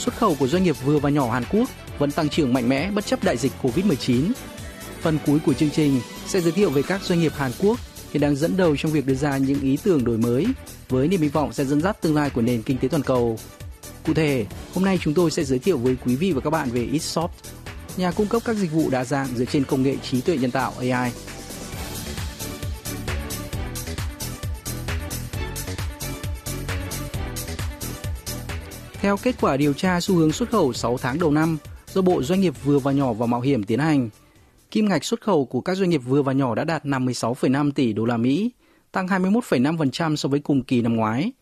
xuất khẩu của doanh nghiệp vừa và nhỏ Hàn Quốc vẫn tăng trưởng mạnh mẽ bất chấp đại dịch Covid-19. Phần cuối của chương trình sẽ giới thiệu về các doanh nghiệp Hàn Quốc hiện đang dẫn đầu trong việc đưa ra những ý tưởng đổi mới với niềm hy vọng sẽ dẫn dắt tương lai của nền kinh tế toàn cầu. Cụ thể, hôm nay chúng tôi sẽ giới thiệu với quý vị và các bạn về Itsoft, nhà cung cấp các dịch vụ đa dạng dựa trên công nghệ trí tuệ nhân tạo AI. Theo kết quả điều tra xu hướng xuất khẩu 6 tháng đầu năm do Bộ Doanh nghiệp vừa và nhỏ và mạo hiểm tiến hành, kim ngạch xuất khẩu của các doanh nghiệp vừa và nhỏ đã đạt 56,5 tỷ đô la Mỹ, tăng 21,5% so với cùng kỳ năm ngoái.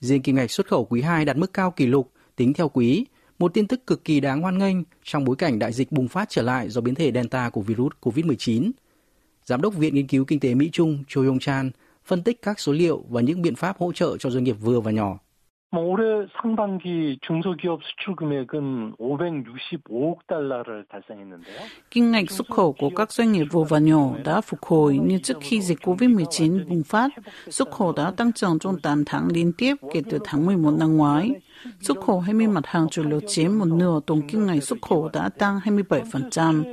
Riêng kim ngạch xuất khẩu quý 2 đạt mức cao kỷ lục tính theo quý, một tin tức cực kỳ đáng hoan nghênh trong bối cảnh đại dịch bùng phát trở lại do biến thể Delta của virus COVID-19. Giám đốc Viện Nghiên cứu Kinh tế Mỹ Trung Cho Yong Chan phân tích các số liệu và những biện pháp hỗ trợ cho doanh nghiệp vừa và nhỏ. 뭐 올해 상반기 중소기업 수출 금액은 565억 달러를 달성했는데요. Kim ngạch xuất khẩu của các doanh nghiệp vừa và nhỏ đã phục hồi như trước khi dịch COVID-19 bùng phát. Xuất khẩu đã tăng trưởng trong 8 tháng liên tiếp kể từ tháng 11 năm ngoái. Xuất khẩu 20 mặt hàng chủ lực chiếm một nửa tổng kim ngạch xuất khẩu đã tăng 27%.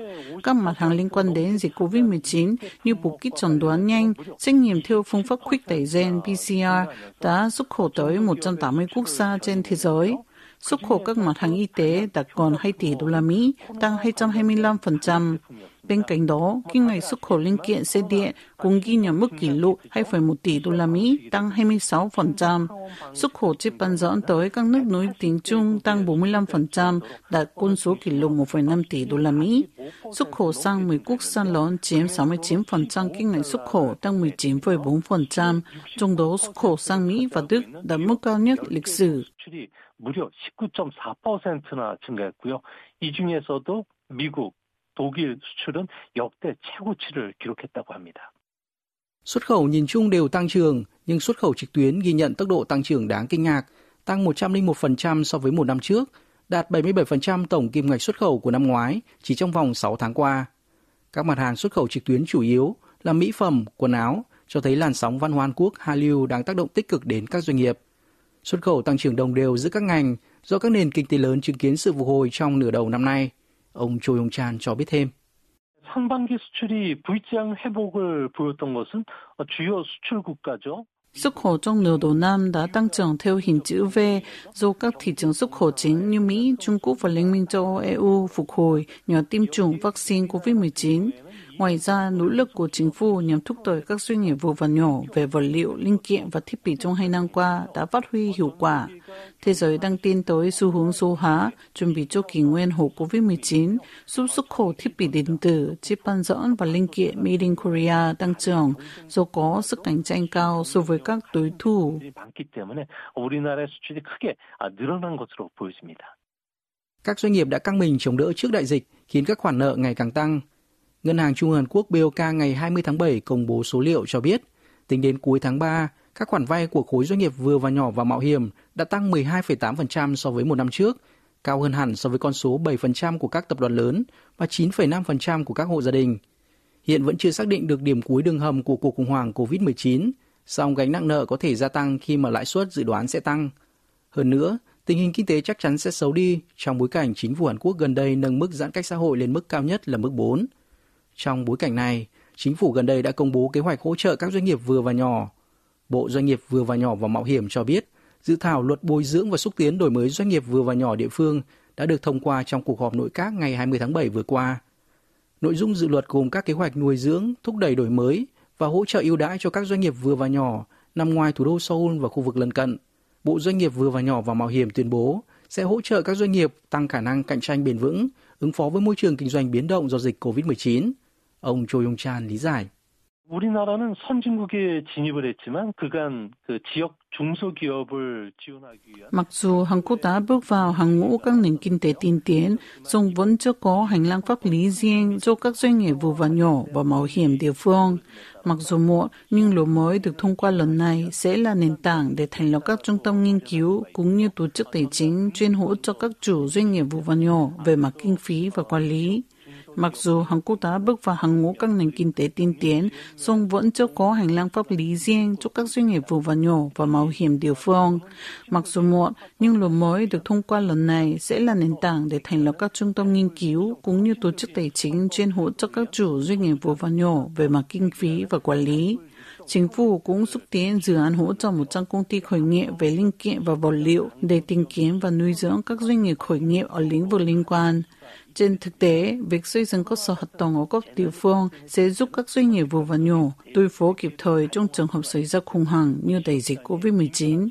Các mặt hàng liên quan đến dịch COVID-19 như bộ kit chẩn đoán nhanh, xét nghiệm theo phương pháp khuếch tẩy gen PCR đã xuất khẩu tới 180 quốc gia trên thế giới. Xuất khẩu các mặt hàng y tế đạt còn 2 tỷ đô la Mỹ, tăng 225%. Bên cạnh đó, kim ngạch xuất khẩu linh kiện xe điện cũng ghi nhận mức kỷ lục 2,1 tỷ đô la Mỹ, tăng 26%. Xuất khẩu chip bán dẫn tới các nước nổi tiếng chung tăng 45%, đạt con số kỷ lục 1,5 tỷ đô la Mỹ. Xuất khẩu sang 10 quốc gia lớn chiếm 69% kim ngạch xuất khẩu, tăng 19,4%. Trong đó xuất khẩu sang Mỹ và Đức đạt mức cao nhất lịch sử. 무려 19.4%나 증가했고요. 이 중에서도 미국, 독일 수출은 역대 최고치를 기록했다고 합니다. Xuất khẩu nhìn chung đều tăng trưởng, nhưng xuất khẩu trực tuyến ghi nhận tốc độ tăng trưởng đáng kinh ngạc, tăng 101% so với một năm trước, đạt 77% tổng kim ngạch xuất khẩu của năm ngoái chỉ trong vòng 6 tháng qua. Các mặt hàng xuất khẩu trực tuyến chủ yếu là mỹ phẩm, quần áo, cho thấy làn sóng văn hóa Hàn Quốc Hallyu đang tác động tích cực đến các doanh nghiệp. Xuất khẩu tăng trưởng đồng đều giữa các ngành do các nền kinh tế lớn chứng kiến sự phục hồi trong nửa đầu năm nay. Ông Cho Yong Chan cho biết thêm. Xuất khẩu trong nửa đầu năm đã tăng trưởng theo hình chữ V do các thị trường xuất khẩu chính như Mỹ, Trung Quốc và Liên minh châu Âu EU phục hồi nhờ tiêm chủng vaccine COVID-19. Ngoài ra, nỗ lực của chính phủ nhằm thúc đẩy các doanh nghiệp vừa và nhỏ về vật liệu, linh kiện và thiết bị trong hai năm qua đã phát huy hiệu quả. Thế giới đang tin tới xu hướng số hóa, chuẩn bị cho kỷ nguyên hậu COVID-19, giúp xuất khẩu thiết bị điện tử, chip bán dẫn và linh kiện Made in Korea tăng trưởng do có sức cạnh tranh cao so với các đối thủ. Các doanh nghiệp đã căng mình chống đỡ trước đại dịch, khiến các khoản nợ ngày càng tăng. Ngân hàng Trung Hàn Quốc BOK ngày 20 tháng 7 công bố số liệu cho biết, tính đến cuối tháng 3, các khoản vay của khối doanh nghiệp vừa và nhỏ và mạo hiểm đã tăng 12,8% so với một năm trước, cao hơn hẳn so với con số 7% của các tập đoàn lớn và 9,5% của các hộ gia đình. Hiện vẫn chưa xác định được điểm cuối đường hầm của cuộc khủng hoảng COVID-19, song gánh nặng nợ có thể gia tăng khi mà lãi suất dự đoán sẽ tăng. Hơn nữa, tình hình kinh tế chắc chắn sẽ xấu đi trong bối cảnh chính phủ Hàn Quốc gần đây nâng mức giãn cách xã hội lên mức cao nhất là mức 4. Trong bối cảnh này, chính phủ gần đây đã công bố kế hoạch hỗ trợ các doanh nghiệp vừa và nhỏ. Bộ Doanh nghiệp vừa và nhỏ và mạo hiểm cho biết, dự thảo luật bồi dưỡng và xúc tiến đổi mới doanh nghiệp vừa và nhỏ địa phương đã được thông qua trong cuộc họp nội các ngày 20 tháng 7 vừa qua. Nội dung dự luật gồm các kế hoạch nuôi dưỡng, thúc đẩy đổi mới và hỗ trợ ưu đãi cho các doanh nghiệp vừa và nhỏ nằm ngoài thủ đô Seoul và khu vực lân cận. Bộ Doanh nghiệp vừa và nhỏ và mạo hiểm tuyên bố sẽ hỗ trợ các doanh nghiệp tăng khả năng cạnh tranh bền vững, ứng phó với môi trường kinh doanh biến động do dịch COVID-19. Ông Cho Yong Chan lý giải. 우리나라는 선진국에 진입을 했지만 그간 그 지역 중소기업을 지원하기 위한 Mặc dù Hàn Quốc đã bước vào hàng ngũ các nền kinh tế tiên tiến, song vẫn chưa có hành lang pháp lý riêng cho các doanh nghiệp vừa và nhỏ và mạo hiểm địa phương. Mặc dù muộn, nhưng luật mới được thông qua lần này sẽ là nền tảng để thành lập các trung tâm nghiên cứu cũng như tổ chức tài chính chuyên hỗ cho các chủ doanh nghiệp vừa và nhỏ về mặt kinh phí và quản lý. Mặc dù Hàn Quốc đã bước vào hàng ngũ các nền kinh tế tiên tiến, song vẫn chưa có hành lang pháp lý riêng cho các doanh nghiệp vừa và nhỏ và mạo hiểm địa phương. Mặc dù muộn, nhưng luật mới được thông qua lần này sẽ là nền tảng để thành lập các trung tâm nghiên cứu cũng như tổ chức tài chính chuyên hỗ trợ các chủ doanh nghiệp vừa và nhỏ về mặt kinh phí và quản lý. Chính phủ cũng xúc tiến dự án hỗ trợ 100 công ty khởi nghiệp về linh kiện và vật liệu để tìm kiếm và nuôi dưỡng các doanh nghiệp khởi nghiệp ở lĩnh vực liên quan. Trên thực tế, việc xây dựng cơ sở hoạt động ở cấp địa phương sẽ giúp các doanh nghiệp vừa và nhỏ đối phó kịp thời trong trường hợp xảy ra khủng hoảng như đại dịch COVID-19.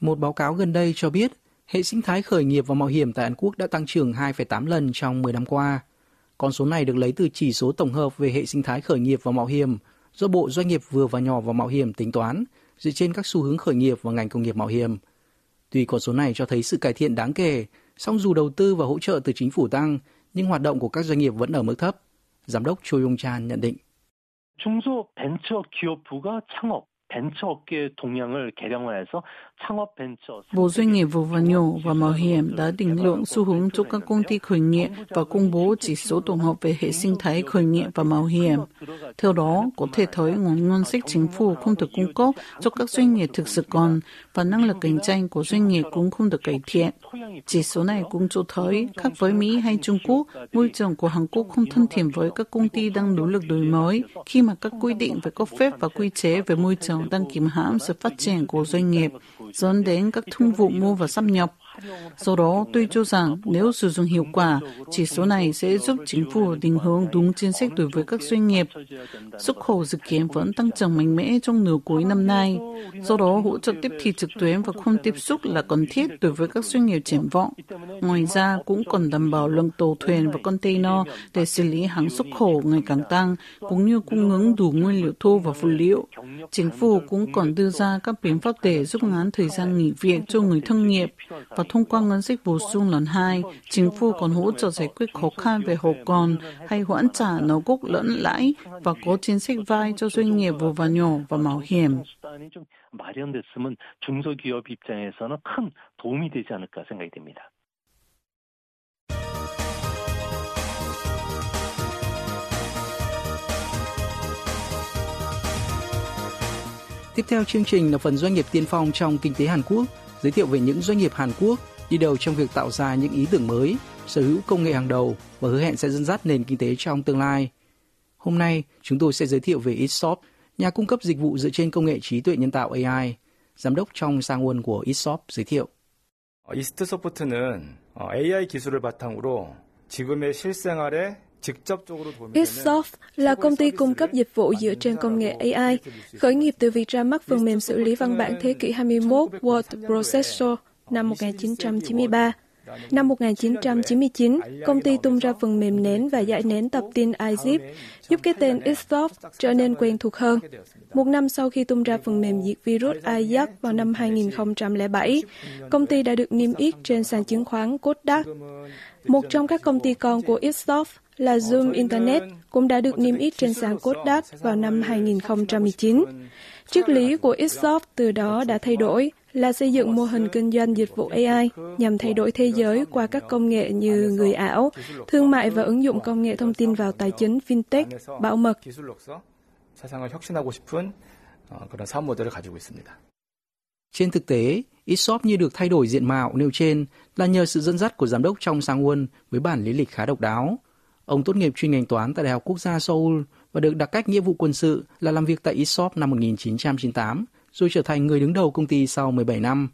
Một báo cáo gần đây cho biết, hệ sinh thái khởi nghiệp và mạo hiểm tại Hàn Quốc đã tăng trưởng 2,8 lần trong 10 năm qua. Con số này được lấy từ chỉ số tổng hợp về hệ sinh thái khởi nghiệp và mạo hiểm do Bộ Doanh nghiệp vừa và nhỏ và mạo hiểm tính toán – dựa trên các xu hướng khởi nghiệp và ngành công nghiệp mạo hiểm. Tuy con số này cho thấy sự cải thiện đáng kể, song dù đầu tư và hỗ trợ từ chính phủ tăng, nhưng hoạt động của các doanh nghiệp vẫn ở mức thấp. Giám đốc Choi Yong Chan nhận định. 중소 벤처 기업부가 창업, Bộ Doanh nghiệp vừa và nhỏ và mạo hiểm đã định lượng xu hướng cho các công ty khởi nghiệp và công bố chỉ số tổng hợp về hệ sinh thái khởi nghiệp và mạo hiểm. Theo đó, có thể thấy nguồn ngân sách chính phủ không được cung cấp cho các doanh nghiệp thực sự còn và năng lực cạnh tranh của doanh nghiệp cũng không được cải thiện. Chỉ số này cũng cho thấy, khác với Mỹ hay Trung Quốc, môi trường của Hàn Quốc không thân thiện với các công ty đang nỗ lực đổi mới khi mà các quy định về cấp phép và quy chế về môi trường đang kìm hãm sự phát triển của doanh nghiệp, dẫn đến các thương vụ mua và sắp nhập. Do đó, tôi cho rằng nếu sử dụng hiệu quả, chỉ số này sẽ giúp chính phủ định hướng đúng chính sách đối với các doanh nghiệp. Xuất khẩu dự kiến vẫn tăng trưởng mạnh mẽ trong nửa cuối năm nay. Do đó, hỗ trợ tiếp thị trực tuyến và không tiếp xúc là cần thiết đối với các doanh nghiệp triển vọng. Ngoài ra, cũng cần đảm bảo lượng tàu thuyền và container để xử lý hàng xuất khẩu ngày càng tăng, cũng như cung ứng đủ nguyên liệu thô và phụ liệu. Chính phủ cũng còn đưa ra các biện pháp để giúp ngắn thời gian nghỉ việc cho người thân nghiệp và và thông qua ngân sách bổ sung lần hai, chính phủ còn hỗ trợ giải quyết khó khăn về hộ còn hay hoãn trả nợ gốc lẫn lãi và có chính sách vay cho doanh nghiệp vừa và nhỏ và bảo hiểm. Tiếp theo chương trình là phần doanh nghiệp tiên phong trong kinh tế Hàn Quốc giới thiệu về những doanh nghiệp Hàn Quốc đi đầu trong việc tạo ra những ý tưởng mới, sở hữu công nghệ hàng đầu và hứa hẹn sẽ dẫn dắt nền kinh tế trong tương lai. Hôm nay, chúng tôi sẽ giới thiệu về Itshop, nhà cung cấp dịch vụ dựa trên công nghệ trí tuệ nhân tạo AI. Giám đốc trong sang quân của Itshop giới thiệu. 이스트소프트는 AI 기술을 바탕으로 지금의 실생활에 Itsoft là công ty cung cấp dịch vụ dựa trên công nghệ AI, khởi nghiệp từ việc ra mắt phần mềm xử lý văn bản thế kỷ 21 Word Processor năm 1993. Năm 1999, công ty tung ra phần mềm nén và giải nén tập tin iZip, giúp cái tên Itsoft trở nên quen thuộc hơn. Một năm sau khi tung ra phần mềm diệt virus Ajax vào năm 2007, công ty đã được niêm yết trên sàn chứng khoán Kodak. Một trong các công ty con của Itsoft là Zoom Internet cũng đã được niêm yết trên sàn Kodak vào năm 2019. Triết lý của Itsoft từ đó đã thay đổi là xây dựng mô hình kinh doanh dịch vụ AI nhằm thay đổi thế giới qua các công nghệ như người ảo, thương mại và ứng dụng công nghệ thông tin vào tài chính, fintech, bảo mật. Trên thực tế, Itshop như được thay đổi diện mạo nêu trên là nhờ sự dẫn dắt của giám đốc trong Sang Won với bản lý lịch khá độc đáo. Ông tốt nghiệp chuyên ngành toán tại Đại học Quốc gia Seoul và được đặc cách nghĩa vụ quân sự là làm việc tại Itshop năm 1998, rồi trở thành người đứng đầu công ty sau 17 năm.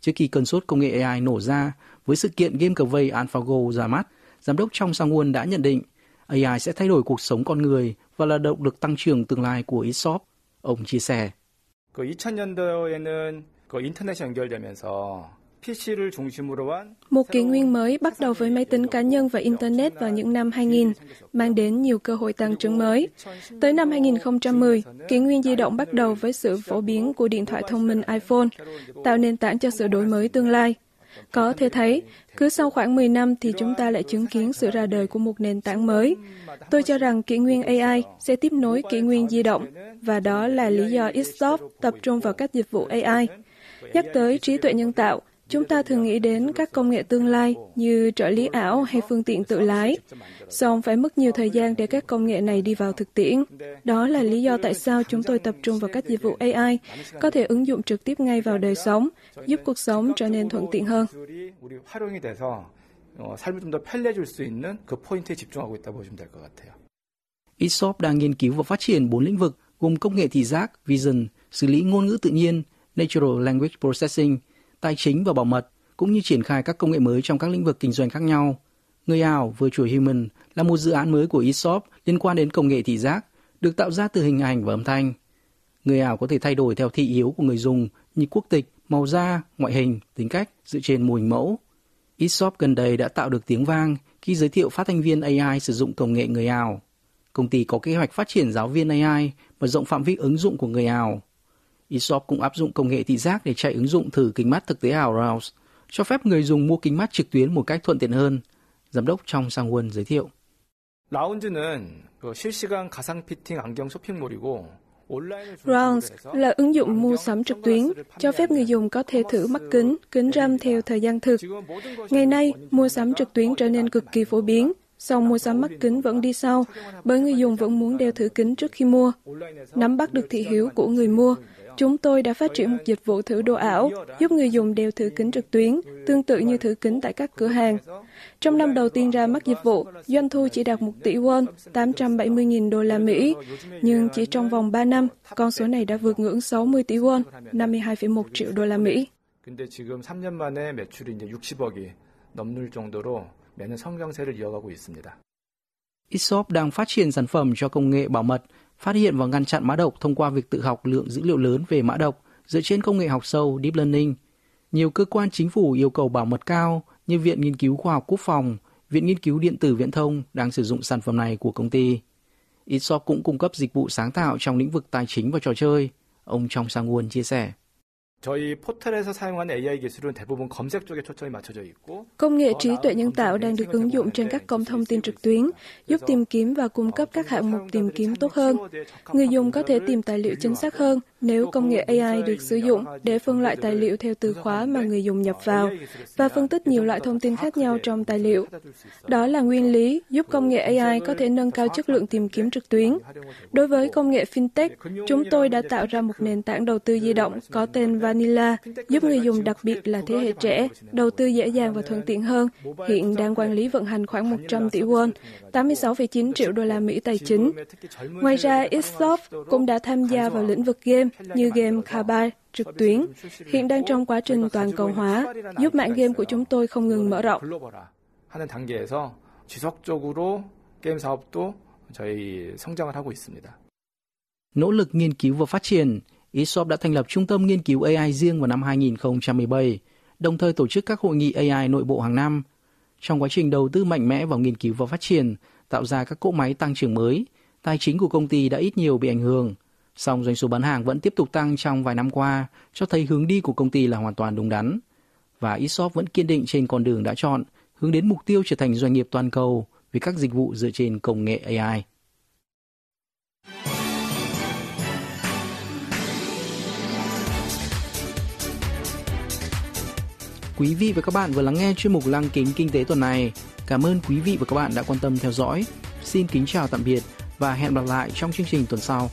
Trước khi cơn sốt công nghệ AI nổ ra, với sự kiện game cờ vây AlphaGo ra mắt, giám đốc trong Sang Won đã nhận định AI sẽ thay đổi cuộc sống con người và là động lực tăng trưởng tương lai của Itshop. Ông chia sẻ. 그 2000년도에는 그 인터넷이 연결되면서 một kỷ nguyên mới bắt đầu với máy tính cá nhân và Internet vào những năm 2000, mang đến nhiều cơ hội tăng trưởng mới. Tới năm 2010, kỷ nguyên di động bắt đầu với sự phổ biến của điện thoại thông minh iPhone, tạo nền tảng cho sự đổi mới tương lai. Có thể thấy, cứ sau khoảng 10 năm thì chúng ta lại chứng kiến sự ra đời của một nền tảng mới. Tôi cho rằng kỷ nguyên AI sẽ tiếp nối kỷ nguyên di động, và đó là lý do Itsoft tập trung vào các dịch vụ AI. Nhắc tới trí tuệ nhân tạo, Chúng ta thường nghĩ đến các công nghệ tương lai như trợ lý ảo hay phương tiện tự lái, song phải mất nhiều thời gian để các công nghệ này đi vào thực tiễn. Đó là lý do tại sao chúng tôi tập trung vào các dịch vụ AI có thể ứng dụng trực tiếp ngay vào đời sống, giúp cuộc sống trở nên thuận tiện hơn. Isop đang nghiên cứu và phát triển bốn lĩnh vực gồm công nghệ thị giác, vision, xử lý ngôn ngữ tự nhiên, natural language processing – tài chính và bảo mật, cũng như triển khai các công nghệ mới trong các lĩnh vực kinh doanh khác nhau. Người ảo Virtual Human là một dự án mới của eShop liên quan đến công nghệ thị giác, được tạo ra từ hình ảnh và âm thanh. Người ảo có thể thay đổi theo thị yếu của người dùng như quốc tịch, màu da, ngoại hình, tính cách dựa trên mô hình mẫu. eShop gần đây đã tạo được tiếng vang khi giới thiệu phát thanh viên AI sử dụng công nghệ người ảo. Công ty có kế hoạch phát triển giáo viên AI mở rộng phạm vi ứng dụng của người ảo eShop cũng áp dụng công nghệ thị giác để chạy ứng dụng thử kính mắt thực tế ảo Rouse, cho phép người dùng mua kính mắt trực tuyến một cách thuận tiện hơn. Giám đốc trong Sang Won giới thiệu. 라운드는 실시간 가상 피팅 안경 쇼핑몰이고 Rounds là ứng dụng mua sắm trực tuyến, cho phép người dùng có thể thử mắt kính, kính râm theo thời gian thực. Ngày nay, mua sắm trực tuyến trở nên cực kỳ phổ biến, song mua sắm mắt kính vẫn đi sau, bởi người dùng vẫn muốn đeo thử kính trước khi mua. Nắm bắt được thị hiếu của người mua, Chúng tôi đã phát triển một dịch vụ thử đồ ảo, giúp người dùng đeo thử kính trực tuyến, tương tự như thử kính tại các cửa hàng. Trong năm đầu tiên ra mắt dịch vụ, doanh thu chỉ đạt 1 tỷ won, 870.000 đô la Mỹ, nhưng chỉ trong vòng 3 năm, con số này đã vượt ngưỡng 60 tỷ won, 52,1 triệu đô la Mỹ. 근데 지금 3년 만에 매출이 이제 60억이 넘는 정도로 매년 성장세를 이어가고 있습니다. eShop đang phát triển sản phẩm cho công nghệ bảo mật phát hiện và ngăn chặn mã độc thông qua việc tự học lượng dữ liệu lớn về mã độc dựa trên công nghệ học sâu Deep Learning. Nhiều cơ quan chính phủ yêu cầu bảo mật cao như Viện Nghiên cứu Khoa học Quốc phòng, Viện Nghiên cứu Điện tử Viễn thông đang sử dụng sản phẩm này của công ty. Itshop cũng cung cấp dịch vụ sáng tạo trong lĩnh vực tài chính và trò chơi. Ông Trong Sang Won chia sẻ. 저희 포털에서 사용하는 AI 기술은 대부분 검색 쪽에 초점이 맞춰져 있고 Công nghệ trí tuệ nhân tạo đang được ứng dụng trên các cổng thông tin trực tuyến, giúp tìm kiếm và cung cấp các hạng mục tìm kiếm tốt hơn. Người dùng có thể tìm tài liệu chính xác hơn nếu công nghệ AI được sử dụng để phân loại tài liệu theo từ khóa mà người dùng nhập vào và phân tích nhiều loại thông tin khác nhau trong tài liệu. Đó là nguyên lý giúp công nghệ AI có thể nâng cao chất lượng tìm kiếm trực tuyến. Đối với công nghệ fintech, chúng tôi đã tạo ra một nền tảng đầu tư di động có tên Vanilla, giúp người dùng đặc biệt là thế hệ trẻ đầu tư dễ dàng và thuận tiện hơn. Hiện đang quản lý vận hành khoảng 100 tỷ won, 86,9 triệu đô la Mỹ tài chính. Ngoài ra, Itsoft cũng đã tham gia vào lĩnh vực game như game Khabar trực tuyến, hiện đang trong quá trình toàn cầu hóa, giúp mạng game của chúng tôi không ngừng mở rộng. Nỗ lực nghiên cứu và phát triển, eShop đã thành lập trung tâm nghiên cứu AI riêng vào năm 2017, đồng thời tổ chức các hội nghị AI nội bộ hàng năm. Trong quá trình đầu tư mạnh mẽ vào nghiên cứu và phát triển, tạo ra các cỗ máy tăng trưởng mới, tài chính của công ty đã ít nhiều bị ảnh hưởng, Song doanh số bán hàng vẫn tiếp tục tăng trong vài năm qua, cho thấy hướng đi của công ty là hoàn toàn đúng đắn. Và eShop vẫn kiên định trên con đường đã chọn, hướng đến mục tiêu trở thành doanh nghiệp toàn cầu với các dịch vụ dựa trên công nghệ AI. Quý vị và các bạn vừa lắng nghe chuyên mục Lăng kính kinh tế tuần này. Cảm ơn quý vị và các bạn đã quan tâm theo dõi. Xin kính chào tạm biệt và hẹn gặp lại trong chương trình tuần sau.